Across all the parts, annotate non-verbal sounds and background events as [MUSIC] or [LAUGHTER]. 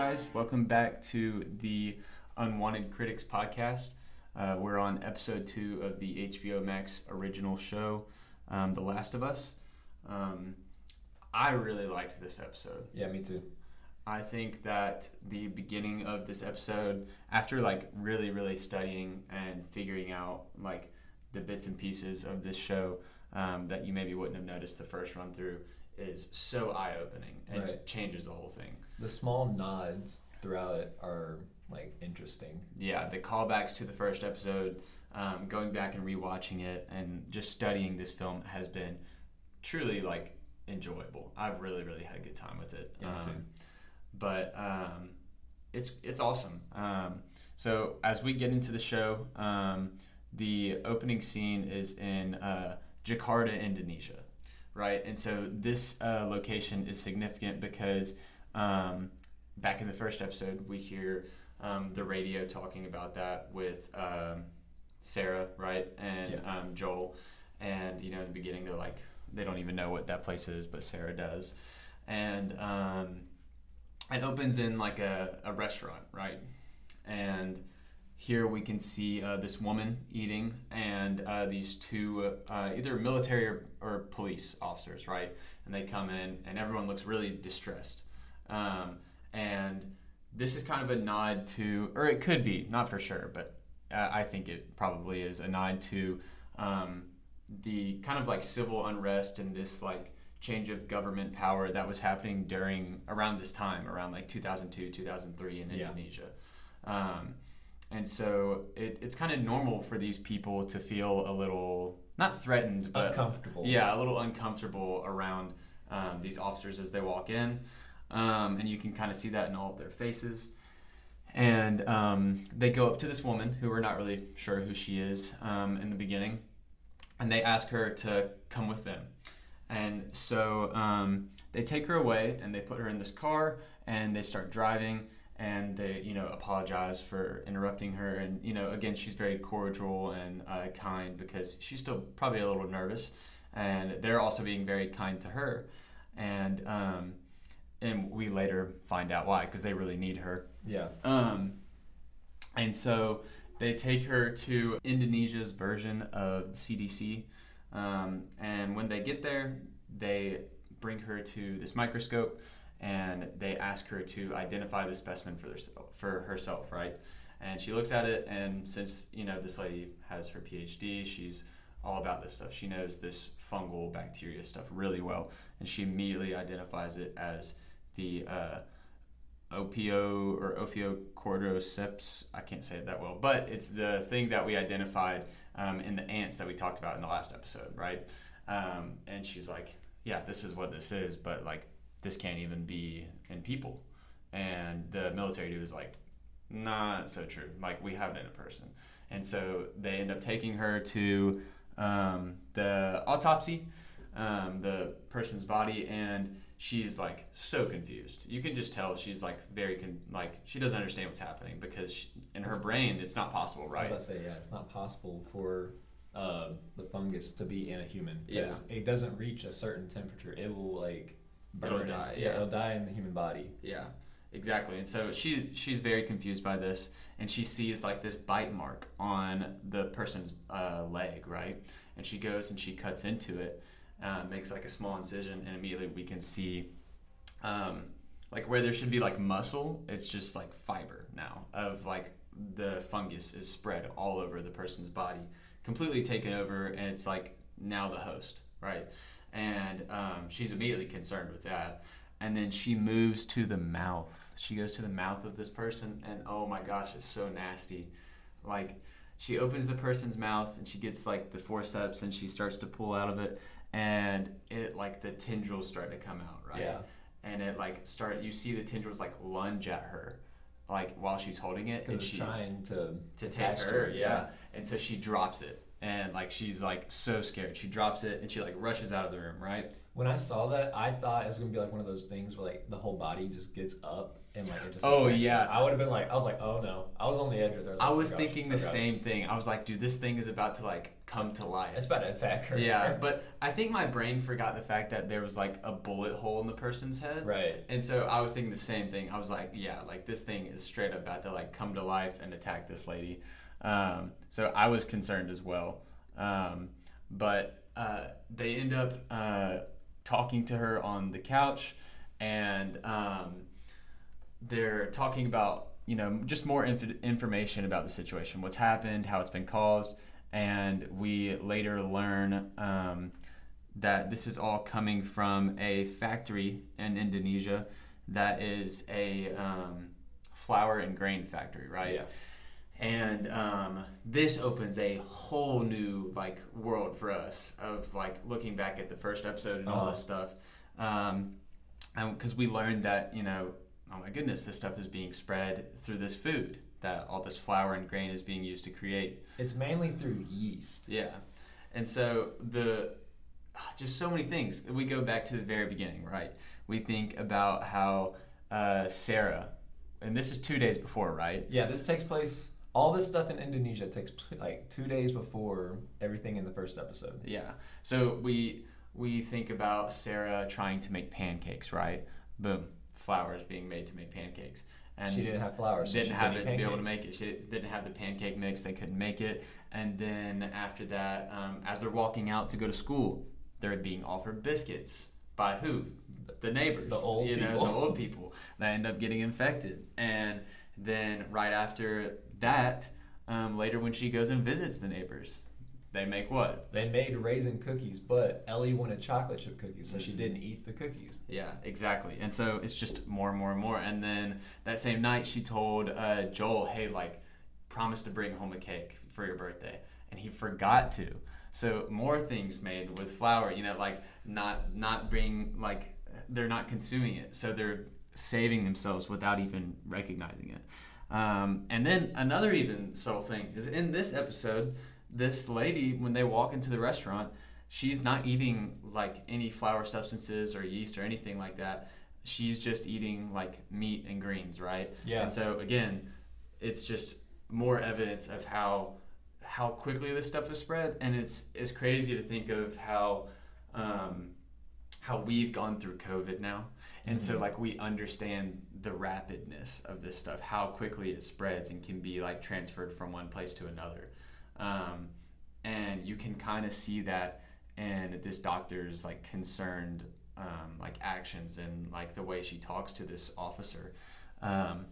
guys. Welcome back to the Unwanted Critiques podcast. Uh, we're on episode two of the HBO Max original show, um, The Last of Us. Um, I really liked this episode. Yeah, me too. I think that the beginning of this episode, after like really, really studying and figuring out like the bits and pieces of this show um, that you maybe wouldn't have noticed the first run through, is so eye opening and Right. changes the whole thing. The small nods throughout it are like interesting. Yeah, the callbacks to the first episode, um, going back and rewatching it, and just studying this film has been truly like enjoyable. I've really, really had a good time with it. Yeah. Um, but um, it's it's awesome. Um, so as we get into the show, um, the opening scene is in uh, Jakarta, Indonesia, right? And so this uh, location is significant because um, back in the first episode, we hear um, the radio talking about that with um, Sarah, right, and Yeah. um, Joel, and you know in the beginning they're like they don't even know what that place is, but Sarah does, and um, it opens in like a, a restaurant, right, and here we can see uh, this woman eating and uh, these two uh, either military or, or police officers right? And they come in and everyone looks really distressed. Um, and this is kind of a nod to or it could be not for sure but uh, i think it probably is a nod to um, the kind of like civil unrest and this like change of government power that was happening during around this time around like 2002 2003 in Yeah. indonesia. Um, and so it, it's kind of normal for these people to feel a little not threatened but Uncomfortable. yeah a little uncomfortable around um, these officers as they walk in. Um, and you can kind of see that in all of their faces. And um, they go up to this woman who we're not really sure who she is um, in the beginning. And they ask her to come with them. And so um, they take her away and they put her in this car and they start driving and they you know apologize for interrupting her. And you know again she's very cordial and uh, kind because she's still probably a little nervous. And they're also being very kind to her. And um, and we later find out why because they really need her. Yeah. um, and so they take her to Indonesia's version of the CDC. Um, and when they get there, they bring her to this microscope and they ask her to identify the specimen for, theirself, for herself, right? And she looks at it, and since you know this lady has her PhD, she's all about this stuff. She knows this fungal bacteria stuff really well, and she immediately identifies it as the uh, opio or ophiocordyceps. I can't say it that well, but it's the thing that we identified um, in the ants that we talked about in the last episode, right? Um, and she's like, "Yeah, this is what this is, but like this can't even be in people." And the military dude was like, "Not so true. Like we have it in a person." And so they end up taking her to um, the autopsy, um, the person's body, and she's like so confused. You can just tell she's like very con- like she doesn't understand what's happening because she, in her brain it's not possible, right? I was about to say, yeah, it's not possible for uh, the fungus to be in a human Yeah. because it doesn't reach a certain temperature. It will like burn. It'll die, yeah, it'll die in the human body. Yeah, exactly. And so she she's very confused by this, and she sees like this bite mark on the person's uh, leg, right? And she goes and she cuts into it, uh, makes like a small incision, and immediately we can see, um, like where there should be like muscle, it's just like fiber now of like the fungus is spread all over the person's body, completely taken over, and it's like now the host, right? And um, she's immediately concerned with that and then she moves to the mouth. She goes to the mouth of this person, and oh my gosh, it's so nasty. Like, she opens the person's mouth and she gets like the forceps and she starts to pull out of it, and it like the tendrils start to come out, right? Yeah. And it like start. You see the tendrils like lunge at her, like while she's holding it, and she's trying to to take to her, it, yeah. And so she drops it, and like she's like so scared. She drops it and she like rushes out of the room, right? When I saw that, I thought it was gonna be like one of those things where like the whole body just gets up and like it just Oh, you. yeah. I would have been like, I was like, oh no, I was on the edge of her. I like, oh was oh, gosh, thinking oh the oh, gosh. same thing. I was like, dude, this thing is about to like come to life. It's about to attack her. Yeah, [LAUGHS] but I think my brain forgot the fact that there was like a bullet hole in the person's head. right. And so I was thinking the same thing. I was like, yeah, like this thing is straight up about to like come to life and attack this lady. Um, so I was concerned as well. Um, but uh, they end up uh, talking to her on the couch and um, they're talking about, you know, just more inf- information about the situation, what's happened, how it's been caused. And we later learn um, that this is all coming from a factory in Indonesia that is a um, flour and grain factory, right? Yeah. And um, this opens a whole new like world for us of like looking back at the first episode and all Uh-huh. this stuff, um, because we learned that you know, oh my goodness, this stuff is being spread through this food that all this flour and grain is being used to create. It's mainly through yeast. Yeah. And so the just so many things. We go back to the very beginning, right? We think about how uh, Sarah, and this is two days before, right? Yeah, this takes place. All this stuff in Indonesia takes like two days before everything in the first episode. Yeah. So we we think about Sarah trying to make pancakes, right? Boom, flour is being made to make pancakes, and she didn't have flour. So didn't have it to be able to make it. She didn't have the pancake mix. They couldn't make it. And then after that, um, as they're walking out to go to school, they're being offered biscuits by who? The neighbors. The old you know, people. the old people that end up getting infected. And then right after that, um, later when she goes and visits the neighbors, they make what? They made raisin cookies, but Ellie wanted chocolate chip cookies, so she Mhm. didn't eat the cookies. Yeah, exactly. And so it's just more and more and more. And then that same night, she told uh, Joel, "Hey, like, promise to bring home a cake for your birthday," and he forgot to. So more things made with flour, you know, like not not being like they're not consuming it, so they're saving themselves without even recognizing it. Um, and then another even subtle thing is in this episode, this lady when they walk into the restaurant, she's not eating like any flour substances or yeast or anything like that. She's just eating like meat and greens, right? Yeah. And so again, it's just more evidence of how how quickly this stuff is spread, and it's it's crazy to think of how um, how we've gone through COVID now, and so Mhm. like we understand the rapidness of this stuff, how quickly it spreads and can be like transferred from one place to another, um, and you can kind of see that in this doctor's like concerned um, like actions and like the way she talks to this officer. Um,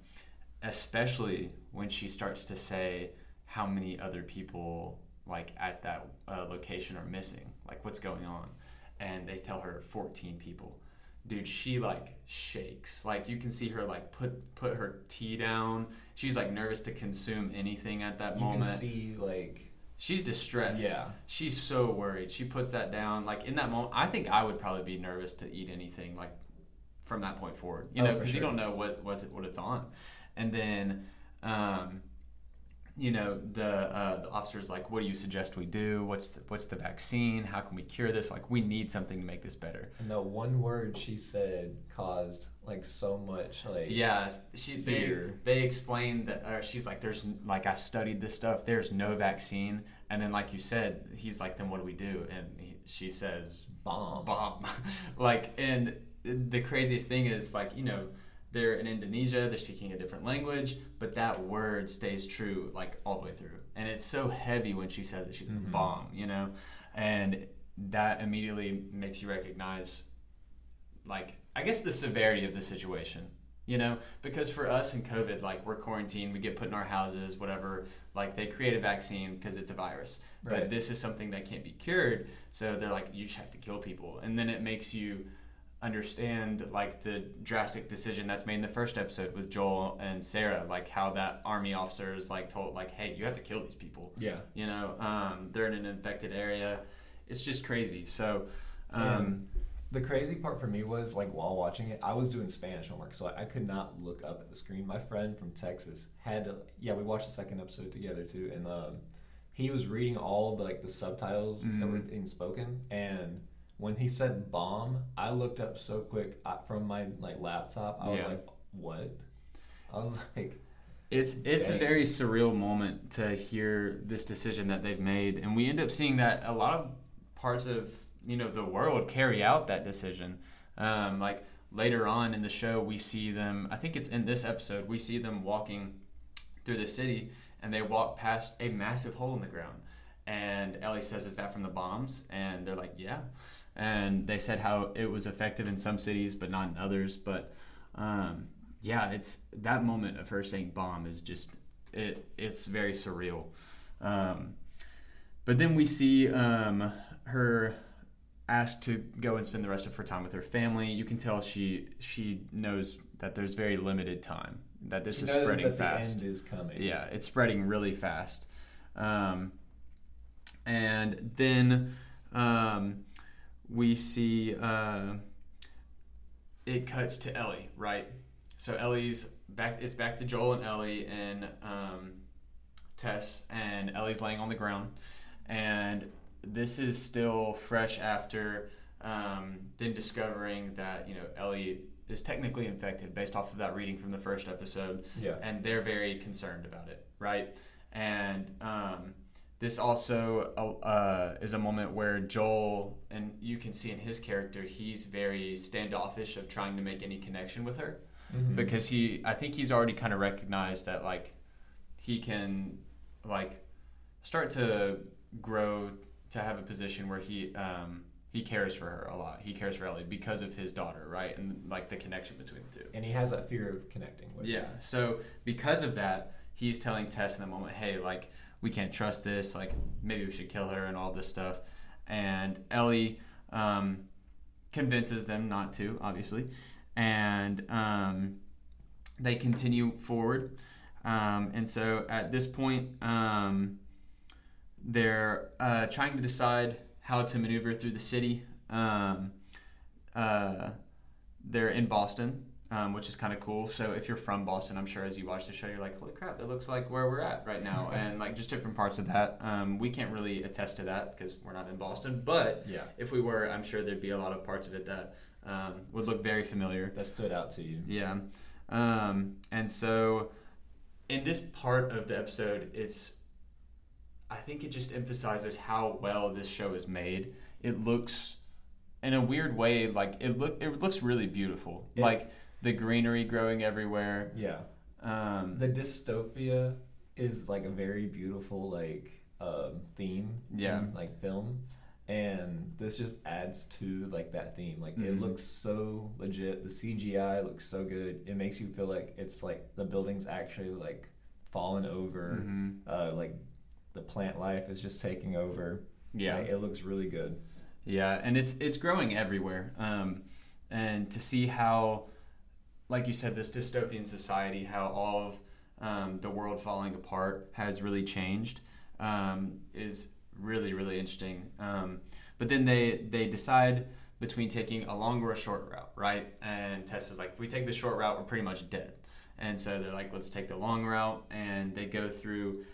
especially when she starts to say how many other people like at that uh, location are missing like what's going on and they tell her 14 people. Dude she like shakes. Like you can see her like put put her tea down. She's like nervous to consume anything at that You moment. can see like she's distressed. Yeah, she's so worried. She puts that down like in that moment i think i would probably be nervous to eat anything like from that point forward. You Oh, know because you don't know what what's what it's on. And then um you know the uh, the officer's like what do you suggest we do? What's the, what's the vaccine? How can we cure this? Like we need something to make this better. And the one word she said caused like so much like yeah she they, Fear. they explained that or she's like there's like i studied this stuff. There's no vaccine. And then like you said he's like then what do we do? And he, she says bomb. bomb. [LAUGHS] like, and the craziest thing is, like, you know, they're in Indonesia, they're speaking a different language, but that word stays true, like, all the way through. And it's so heavy when she says it, she's Mhm. bomb, you know? And that immediately makes you recognize, like, I guess the severity of the situation. You know, because for us in COVID, like we're quarantined, we get put in our houses, whatever. Like they create a vaccine because it's a virus, but this is something that can't be cured. So they're like, you just have to kill people, and then it makes you understand like the drastic decision that's made in the first episode with Joel and Sarah, like how that army officer is like told, like, hey, you have to kill these people. Yeah. You know, um, they're in an infected area. It's just crazy. So, um, the crazy part for me was like while watching it, I was doing Spanish homework, so I, I could not look up at the screen. My friend from Texas had to, yeah, we watched the second episode together too, and um, he was reading all the like the subtitles that were Mhm. being spoken, and when he said bomb, I looked up so quick uh, from my like laptop. I was Yeah. like, what? I was [LAUGHS] like, It's it's a very surreal moment to hear this decision that they've made, and we end up seeing that a lot of parts of you know the world carry out that decision. Um, like later on in the show, we see them. I think it's in this episode. We see them walking through the city, and they walk past a massive hole in the ground. And Ellie says, "Is that from the bombs?" And they're like, "Yeah." And they said how it was effective in some cities, but not in others. But um, yeah, it's that moment of her saying "bomb" is just it. It's very surreal. Um, but then we see um, her asked to go and spend the rest of her time with her family. You can tell she she knows that there's very limited time. That this she is spreading fast. the end is coming. Yeah, it's spreading really fast. Um, and then um, we see uh, it cuts to Ellie, right? So Ellie's back. It's back to Joel and Ellie and um, Tess, and Ellie's laying on the ground, and this is still fresh after um, then discovering that you know Ellie is technically infected based off of that reading from the first episode Yeah. and they're very concerned about it, right? And um, this also uh, is a moment where Joel, and you can see in his character, he's very standoffish of trying to make any connection with her Mhm. because he, I think he's already kind of recognized that like he can like start to grow to have a position where he um, he cares for her a lot. He cares for Ellie because of his daughter, right? And like the connection between the two. and he has that fear of connecting with. Yeah. So because of that, he's telling Tess in the moment, "Hey, like we can't trust this. Like maybe we should kill her and all this stuff." And Ellie um, convinces them not to, obviously, and um, they continue forward. Um, and so at this point, um, they're uh, trying to decide how to maneuver through the city. Um, uh, they're in Boston, um, which is kind of cool. So if you're from Boston, I'm sure as you watch the show, you're like, "Holy crap, that looks like where we're at right now," and like just different parts of that. Um, we can't really attest to that because we're not in Boston, but Yeah. if we were, I'm sure there'd be a lot of parts of it that um, would look very familiar. That stood out to you. Yeah. Um, and so in this part of the episode, it's I think it just emphasizes how well this show is made. It looks in a weird way like it look it looks really beautiful. It- like the greenery growing everywhere. Yeah. Um, The dystopia is like a very beautiful like um, theme. Yeah. in, like film, and this just adds to like that theme. Like Mhm. it looks so legit. The CGI looks so good. It makes you feel like it's like the building's actually like fallen over. mhm. Uh, like the plant life is just taking over. Yeah. Like, it looks really good. Yeah, and it's it's growing everywhere. Um, and to see how, like you said, this dystopian society, how all of um, the world falling apart has really changed, um, is really really interesting. Um, but then they they decide between taking a long or a short route, right? And Tess is like, if we take the short route, we're pretty much dead. And so they're like, let's take the long route, and they go through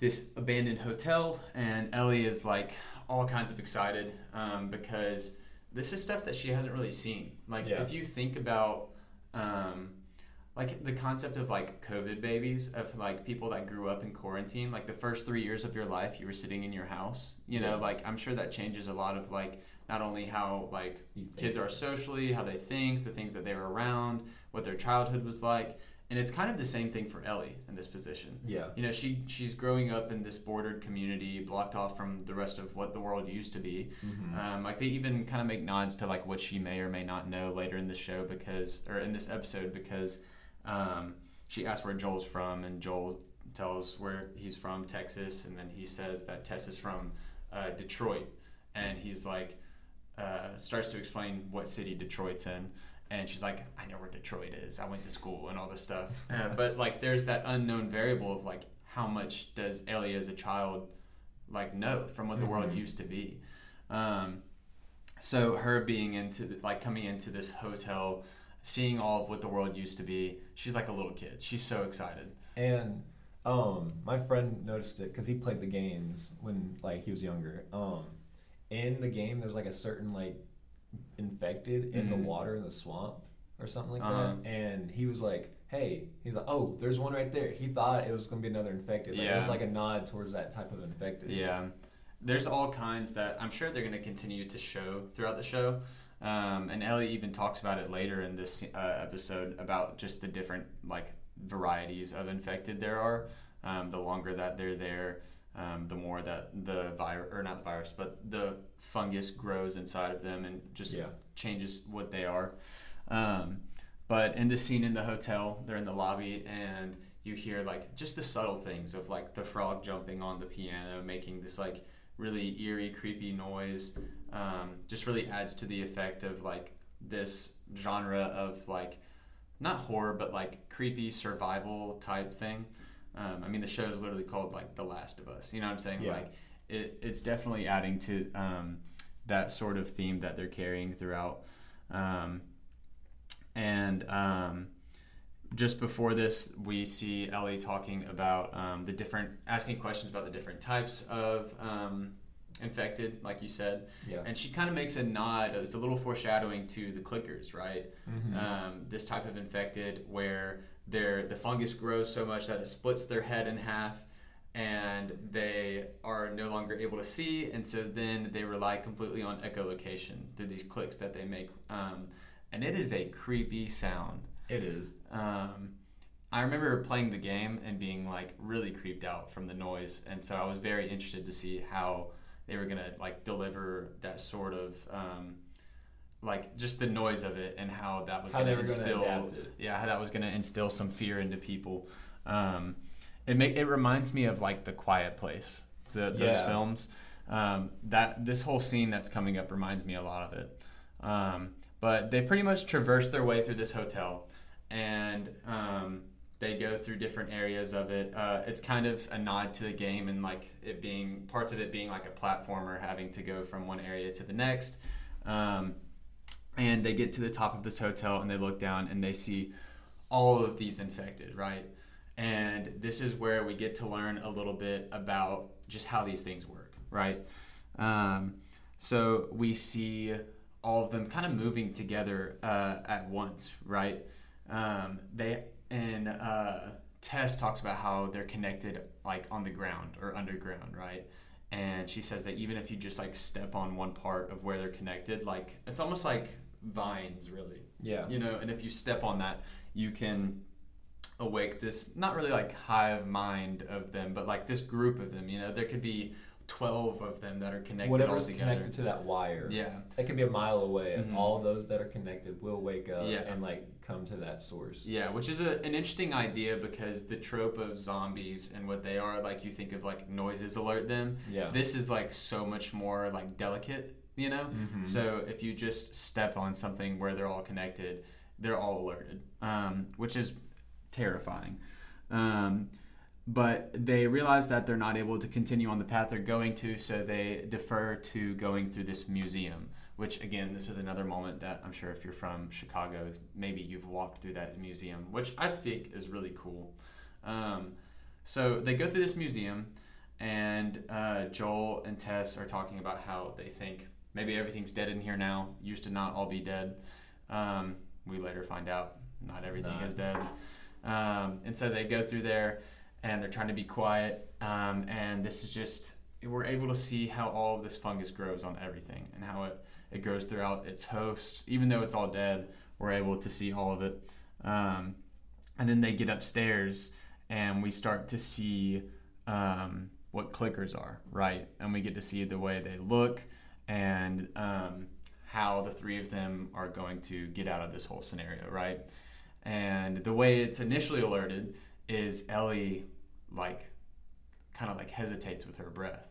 this abandoned hotel, and Ellie is like all kinds of excited um, because this is stuff that she hasn't really seen. Like Yeah. if you think about um, like the concept of like COVID babies, of like people that grew up in quarantine, like the first three years of your life, you were sitting in your house. You know, Yeah. like I'm sure that changes a lot of like not only how like kids are socially, how they think, the things that they were around, what their childhood was like. And it's kind of the same thing for Ellie in this position. Yeah. You know, she she's growing up in this bordered community, blocked off from the rest of what the world used to be. Mhm. Um, like they even kind of make nods to like what she may or may not know later in the show because, or in this episode because um, she asks where Joel's from, and Joel tells where he's from, Texas, and then he says that Tess is from uh, Detroit, and he's like uh, starts to explain what city Detroit's in. And she's like, I know where Detroit is. I went to school and all this stuff. Uh, but like, there's that unknown variable of like, how much does Ellie as a child like know from what the world Mhm. used to be? Um, so her being into the, like coming into this hotel, seeing all of what the world used to be, she's like a little kid. She's so excited. And um, my friend noticed it because he played the games when like he was younger. Um, in the game, there's like a certain like infected in the Mhm. water in the swamp, or something like Uh-huh. that, and he was like, "Hey," he's like, "Oh, there's one right there." He thought it was gonna be another infected. Like, It was like a nod towards that type of infected. Yeah, there's all kinds that I'm sure they're going to continue to show throughout the show. Um, and Ellie even talks about it later in this uh, episode about just the different like varieties of infected there are. Um, the longer that they're there, um, the more that the virus or not the virus, but the fungus grows inside of them and just Yeah. changes what they are. Um, but in the scene in the hotel, they're in the lobby and you hear like just the subtle things of like the frog jumping on the piano, making this like really eerie, creepy noise. Um, just really adds to the effect of like this genre of like not horror, but like creepy survival type thing. Um, I mean, the show is literally called like The Last of Us. You know what I'm saying? Yeah. Like it, it's definitely adding to um, that sort of theme that they're carrying throughout. Um, and um, just before this, we see Ellie talking about um, the different, asking questions about the different types of um, infected, like you said. Yeah. And she kind of makes a nod, it's a little foreshadowing to the clickers, right? Mhm. um, this type of infected where their the fungus grows so much that it splits their head in half and they are no longer able to see and so then they rely completely on echolocation through these clicks that they make um, and it is a creepy sound It is. um, I remember playing the game and being like really creeped out from the noise, and so I was very interested to see how they were gonna like deliver that sort of um, like just the noise of it and how that was How gonna gonna instill it. yeah how that was gonna instill some fear into people. Um, it make it reminds me of like the Quiet Place, the, those Yeah. films. Um, that this whole scene that's coming up reminds me a lot of it. Um, but they pretty much traverse their way through this hotel, and um, they go through different areas of it. Uh, it's kind of a nod to the game and like it being parts of it being like a platformer, having to go from one area to the next. Um, and they get to the top of this hotel and they look down and they see all of these infected, right? And this is where we get to learn a little bit about just how these things work, right? Um, so we see all of them kind of moving together uh, at once, right? Um, they and uh, Tess talks about how they're connected like on the ground or underground, right? And she says that even if you just like step on one part of where they're connected, like it's almost like vines, really Yeah. you know and if you step on that you can awake this not really like hive mind of them but like this group of them you know there could be 12 of them that are connected Whatever's all together connected to that wire. yeah It could be a mile away, and all of those that are connected will wake up Yeah. and like come to that source. yeah which is a, an interesting idea because the trope of zombies and what they are like you think of like noises alert them Yeah. this is like so much more like delicate you know Mhm. So if you just step on something where they're all connected, they're all alerted, um, which is terrifying. Um, but they realize that they're not able to continue on the path they're going to, so they defer to going through this museum. Which again, this is another moment that I'm sure if you're from Chicago, maybe you've walked through that museum, which I think is really cool. Um, so they go through this museum, and uh, Joel and Tess are talking about how they think maybe everything's dead in here now. Used to not all be dead. Um, we later find out not everything is dead. Um, and so they go through there and they're trying to be quiet. Um, and this is just, we're able to see how all of this fungus grows on everything and how it, it grows throughout its hosts. Even though it's all dead, we're able to see all of it. Um, and then they get upstairs and we start to see um, what clickers are, right? And we get to see the way they look and um, how the three of them are going to get out of this whole scenario, right? And the way it's initially alerted is Ellie, like, kind of like hesitates with her breath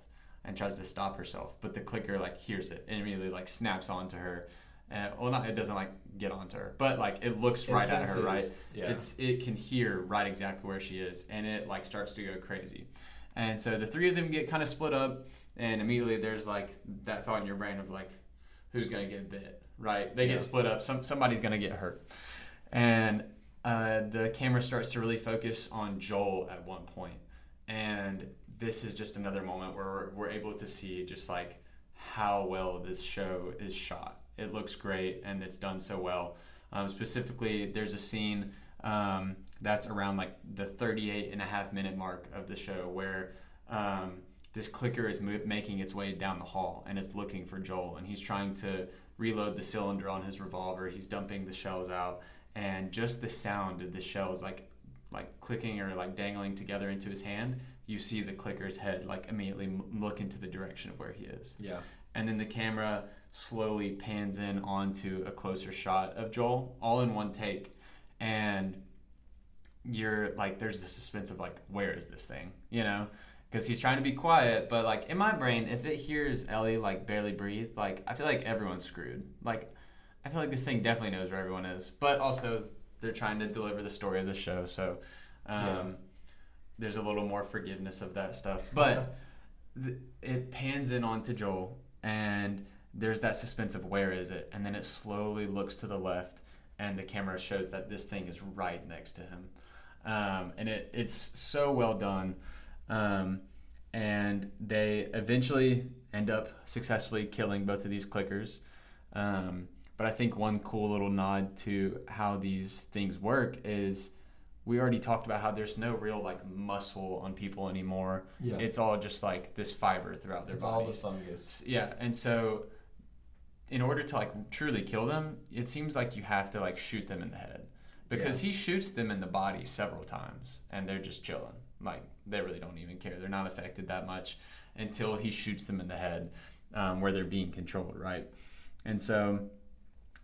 and tries to stop herself, but the clicker like hears it and immediately like snaps onto her. Uh, well, not it doesn't like get onto her, but like it looks It right at her, right? Yeah. It's it can hear right exactly where she is, and it like starts to go crazy. And so the three of them get kind of split up, and immediately there's like that thought in your brain of like, who's gonna get bit, right? They Yeah. get split up. Some somebody's gonna get hurt, and uh, the camera starts to really focus on Joel at one point, and this is just another moment where we're, we're able to see just like how well this show is shot. It looks great and it's done so well. Um, specifically, there's a scene um, that's around like the 38 and a half minute mark of the show where um, this clicker is mo- making its way down the hall and is looking for Joel, and he's trying to reload the cylinder on his revolver. He's dumping the shells out, and just the sound of the shells like like clicking or like dangling together into his hand, you see the clicker's head like immediately look into the direction of where he is. Yeah. And then the camera slowly pans in onto a closer shot of Joel, all in one take. And you're like, there's the suspense of like, where is this thing? You know? Because he's trying to be quiet, but like in my brain, if it hears Ellie like barely breathe, like I feel like everyone's screwed. Like, I feel like this thing definitely knows where everyone is. But also, they're trying to deliver the story of the show, so um, Yeah. there's a little more forgiveness of that stuff. But [LAUGHS] th- it pans in onto Joel, and there's that suspense of where is it, and then it slowly looks to the left, and the camera shows that this thing is right next to him, um, and it it's so well done, um, and they eventually end up successfully killing both of these clickers. Um, but I think one cool little nod to how these things work is we already talked about how there's no real like muscle on people anymore. Yeah. It's all just like this fiber throughout their body. it's all the fungus. yeah, and so in order to like truly kill them, it seems like you have to like shoot them in the head because he shoots them in the body several times and they're just chilling. Like they really don't even care. They're not affected that much until he shoots them in the head um, where they're being controlled, right? And so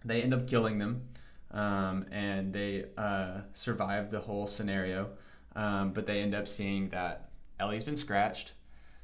they end up killing them um, and they uh, survive the whole scenario. Um, but they end up seeing that Ellie's been scratched.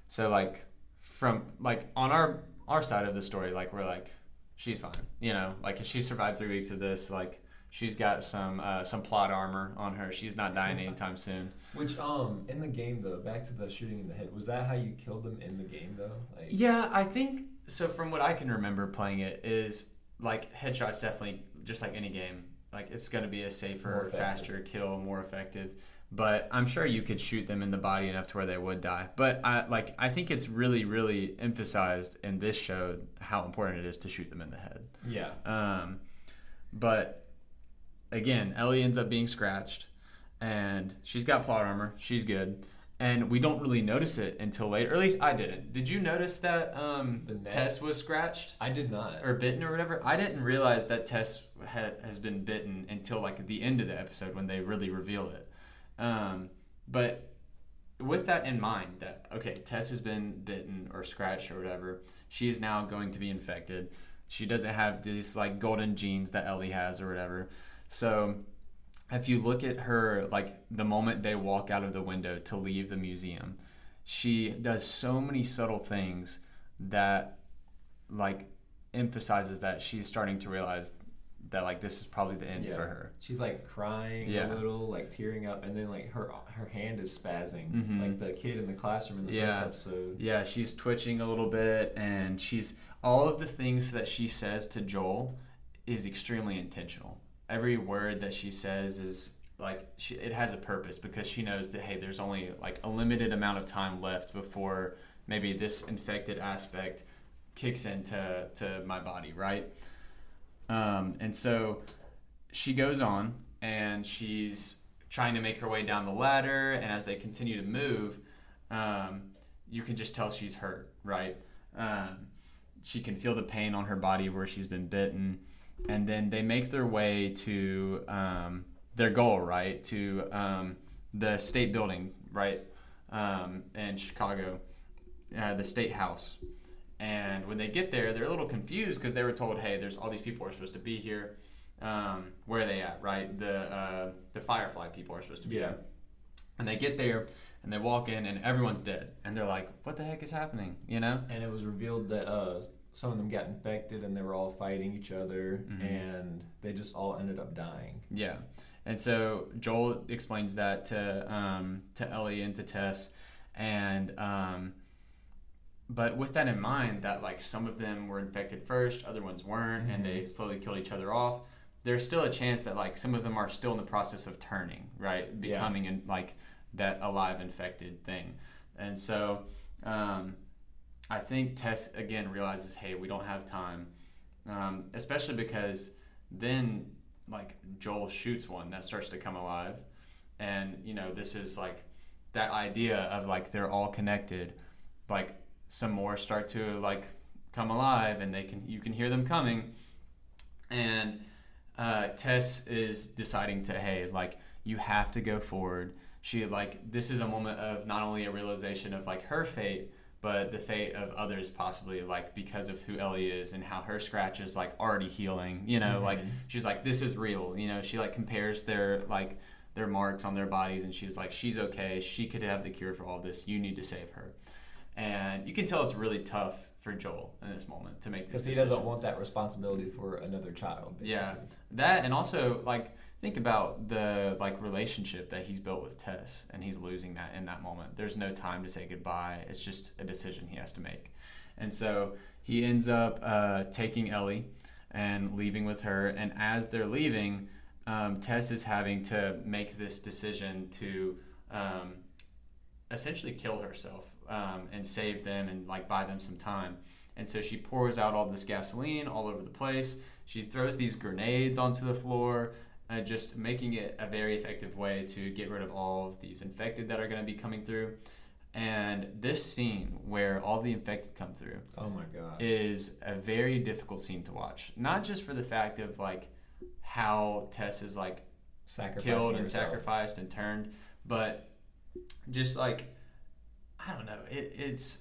So like from like on our our side of the story, like we're like she's fine. You know, like if she survived three weeks of this, like she's got some uh, some plot armor on her. She's not dying anytime soon. Which um in the game though, back to the shooting in the head, was that how you killed them in the game though? Like Yeah, I think so. From what I can remember playing it, is like headshots definitely just like any game. Like it's going to be a safer, faster kill, more effective. But I'm sure you could shoot them in the body enough to where they would die. But I like I think it's really, really emphasized in this show how important it is to shoot them in the head. Yeah. Um, but again, Ellie ends up being scratched, and she's got plot armor. She's good, and we don't really notice it until later. Or at least I didn't. Did you notice that um? Tess was scratched I did not. or bitten or whatever? I didn't realize that Tess ha- has been bitten until like the end of the episode when they really reveal it. Um, but with that in mind, that okay, Tess has been bitten or scratched or whatever, she is now going to be infected. She doesn't have these like golden genes that Ellie has or whatever. So if you look at her like the moment they walk out of the window to leave the museum, she does so many subtle things that like emphasizes that she's starting to realize that like this is probably the end Yeah. for her. She's like crying Yeah. a little, like tearing up, and then like her her hand is spazzing, Mhm. like the kid in the classroom in the Yeah. first episode. Yeah, she's twitching a little bit, and she's all of the things that she says to Joel is extremely intentional. Every word that she says is like she, it has a purpose because she knows that hey, there's only like a limited amount of time left before maybe this infected aspect kicks into to my body, right? Um, and so she goes on and she's trying to make her way down the ladder, and as they continue to move, um, you can just tell she's hurt, right? Um, she can feel the pain on her body where she's been bitten, and then they make their way to um, their goal, right? To um, the state building, right? Um, in Chicago, uh, the state house. And when they get there, they're a little confused because they were told, "Hey, there's all these people are supposed to be here. Um, where are they at? Right? The uh, the Firefly people are supposed to be Yeah. there." And they get there and they walk in and everyone's dead, and they're like, "What the heck is happening?" You know? And it was revealed that uh, some of them got infected, and they were all fighting each other, Mhm. and they just all ended up dying. Yeah. And so Joel explains that to um, to Ellie and to Tess, and um, but with that in mind, that like some of them were infected first, other ones weren't, and they slowly killed each other off. There's still a chance that like some of them are still in the process of turning, right, Yeah. becoming in, like that alive infected thing, and so um, I think Tess again realizes, hey, we don't have time, um, especially because then like Joel shoots one that starts to come alive, and you know this is like that idea of like they're all connected, like some more start to like come alive and they can you can hear them coming, and uh, Tess is deciding to hey like you have to go forward. She like this is a moment of not only a realization of like her fate but the fate of others possibly like because of who Ellie is and how her scratch is like already healing you know Mhm. like she's like this is real you know she like compares their like their marks on their bodies and she's like she's okay she could have the cure for all this you need to save her and you can tell it's really tough for Joel in this moment to make this Because he doesn't want that responsibility for another child. Basically. Yeah. that and also like think about the like relationship that he's built with Tess and he's losing that in that moment. There's no time to say goodbye. It's just a decision he has to make. And so he ends up uh, taking Ellie and leaving with her. And as they're leaving um, Tess is having to make this decision to um, essentially kill herself um, and save them and like buy them some time. And so she pours out all this gasoline all over the place. She throws these grenades onto the floor, uh, just making it a very effective way to get rid of all of these infected that are going to be coming through. And this scene where all the infected come through Oh my god. is a very difficult scene to watch. Not just for the fact of like how Tess is like killed and herself. sacrificed and turned, but just like I don't know, it, it's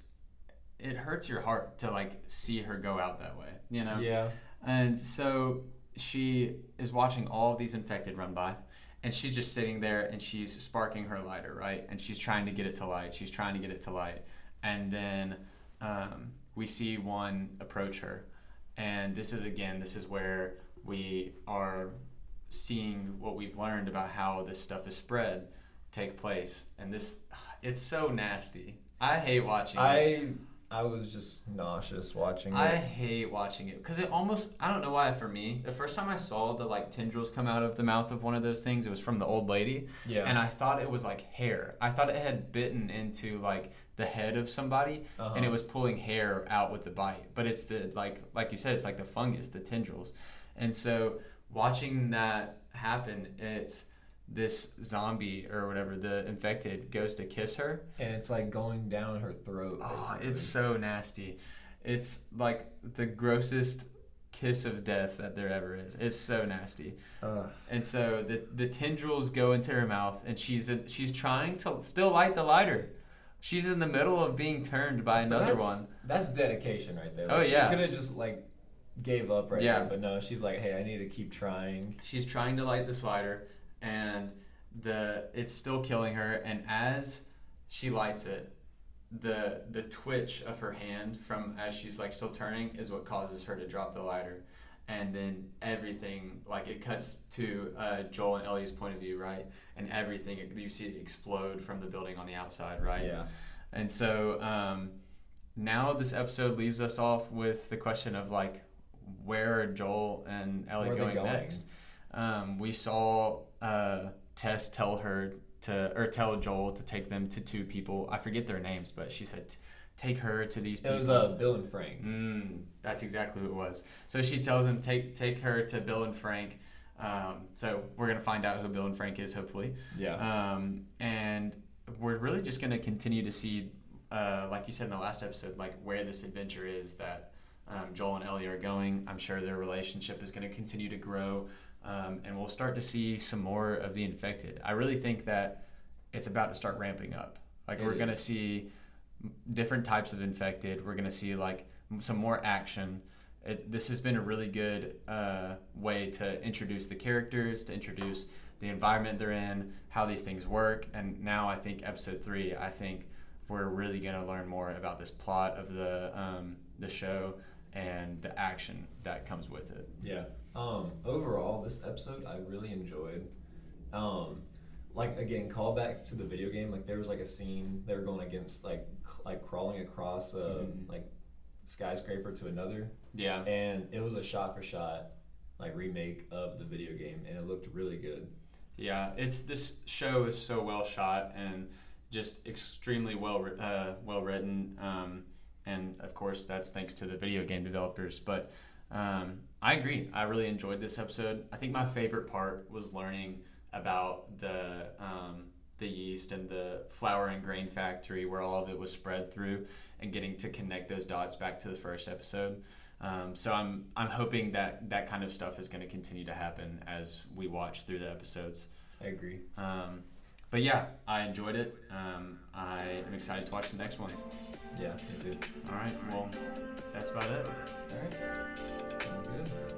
it hurts your heart to like see her go out that way, you know. Yeah. And so she is watching all of these infected run by, and she's just sitting there and she's sparking her lighter, right? And she's trying to get it to light. She's trying to get it to light. And then um, we see one approach her. And this is, again, this is where we are seeing what we've learned about how this stuff is spread take place. And this, it's so nasty. I hate watching it. I was just nauseous watching I it. I hate watching it because it almost I don't know why for me the first time I saw the like tendrils come out of the mouth of one of those things it was from the old lady Yeah. and I thought it was like hair I thought it had bitten into like the head of somebody Uh-huh. and it was pulling hair out with the bite but it's the like like you said it's like the fungus the tendrils and so watching that happen it's this zombie or whatever the infected goes to kiss her and it's like going down her throat. Oh, basically. it's so nasty. It's like the grossest kiss of death that there ever is. It's so nasty. Ugh. And so the the tendrils go into her mouth, and she's she's trying to still light the lighter. She's in the middle of being turned by another that's- one. That's dedication right there. Oh, yeah. She could have just like gave up right Yeah. there, but no, she's like, hey, I need to keep trying. She's trying to light this lighter, and the it's still killing her. And as she lights it, the the twitch of her hand from as she's like still turning is what causes her to drop the lighter. And then everything like it cuts to uh, Joel and Ellie's point of view, right? And everything you see it explode from the building on the outside, right? Yeah. And so um, now this episode leaves us off with the question of like, where are Joel and Ellie Where are they going, going? next? Um, we saw uh, Tess tell her to, or tell Joel to take them to two people. I forget their names, but she said, take her to these It people. was uh, Bill and Frank. Mm, that's exactly who it was. So she tells him take take her to Bill and Frank. Um, so we're gonna find out who Bill and Frank is, hopefully. Yeah. Um, and we're really just going to continue to see, uh, like you said in the last episode, like where this adventure is that um, Joel and Ellie are going. I'm sure their relationship is going to continue to grow, um, and we'll start to see some more of the infected. I really think that it's about to start ramping up. Like It we're going to see different types of infected. We're going to see like some more action. It, this has been a really good uh, way to introduce the characters, to introduce the environment they're in, how these things work, and now I think episode three, I think we're really going to learn more about this plot of the um, the show and the action that comes with it. Yeah. Um, overall, this episode I really enjoyed. Um, like again, callbacks to the video game. Like there was like a scene they were going against like c- like crawling across a Mhm. like skyscraper to another, Yeah, and it was a shot for shot like remake of the video game, and it looked really good. yeah. It's this show is so well shot and just extremely well uh, well written, um, and of course that's thanks to the video game developers. But Um, I agree. I really enjoyed this episode. I think my favorite part was learning about the um, the yeast and the flour and grain factory where all of it was spread through, and getting to connect those dots back to the first episode. Um, so I'm I'm hoping that that kind of stuff is going to continue to happen as we watch through the episodes. I agree. Um, but yeah, I enjoyed it. Um, I am excited to watch the next one. Yeah, me too. All right, well, that's about it. All right. Sounds good.